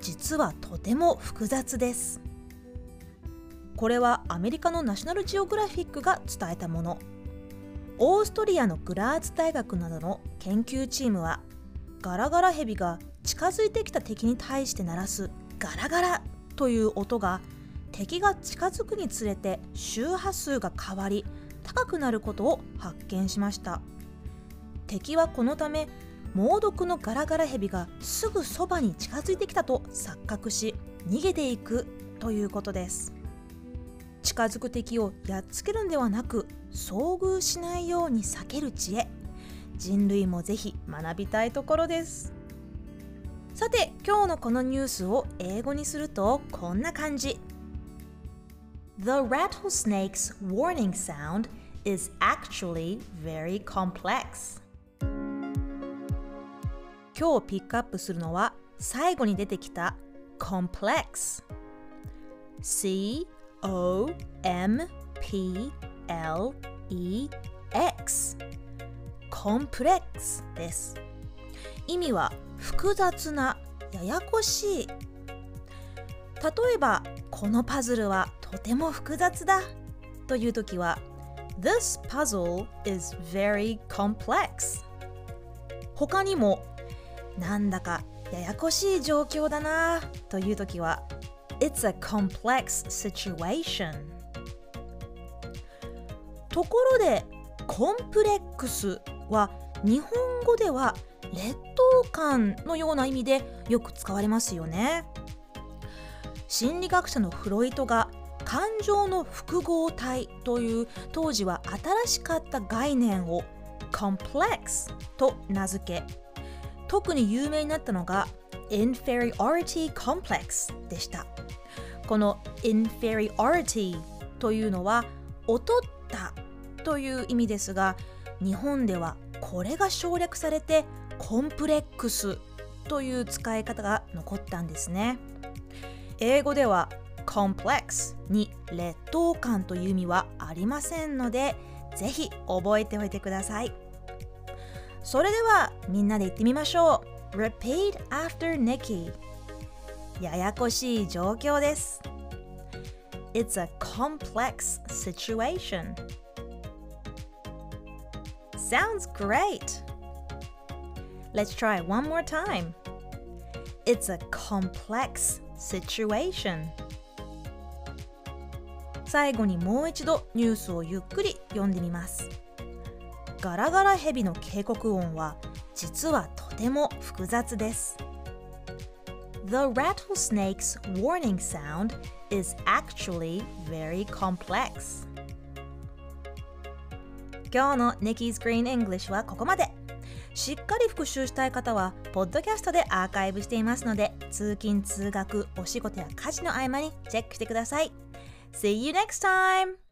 実はとても複雑です。これはアメリカのナショナルジオグラフィックが伝えたもの。オーストリアのグラーツ大学などの研究チームはガラガラヘビが近づいてきた敵に対して鳴らすガラガラという音が敵が近づくにつれて周波数が変わり高くなることを発見しました。敵はこのため猛毒のガラガラヘビがすぐそばに近づいてきたと錯覚し逃げていくということです。近づく敵をやっつけるんではなく遭遇しないように避ける知恵。人類もぜひ学びたいところです。さて今日のこのニュースを英語にするとこんな感じ。The rattlesnake's warning sound is actually very complex. 今日ピックアップするのは最後に出てきた complex. C O M P L E X. コンプレックスです。意味は複雑なややこしい。例えばこのパズルはとても複雑だ。という時は This puzzle is very complex. 他にもなんだかややこしい状況だなという時は It's a complex situation. ところでコンプレックスは日本語では劣等感のような意味でよく使われますよね。心理学者のフロイトが感情の複合体という当時は新しかった概念を complex と名付け特に有名になったのが inferiority complex でした。この inferiority というのは劣ったという意味ですが日本ではこれが省略されてコンプレックスという使い方が残ったんですね。英語では complex に劣等感という意味はありませんのでぜひ覚えておいてください。それではみんなで言ってみましょう Repeat after Nikki ややこしい状況です It's a complex situation Sounds great! Let's try one more time. It's a complex situation. 最後にもう一度ニュースをゆっくり読んでみます。ガラガラヘビの警告音は実はとても複雑です。The rattlesnake's warning sound is actually very complex. 今日の Nikki's Green English はここまで。しっかり復習したい方は、ポッドキャストでアーカイブしていますので、通勤・通学、お仕事や家事の合間にチェックしてください。See you next time!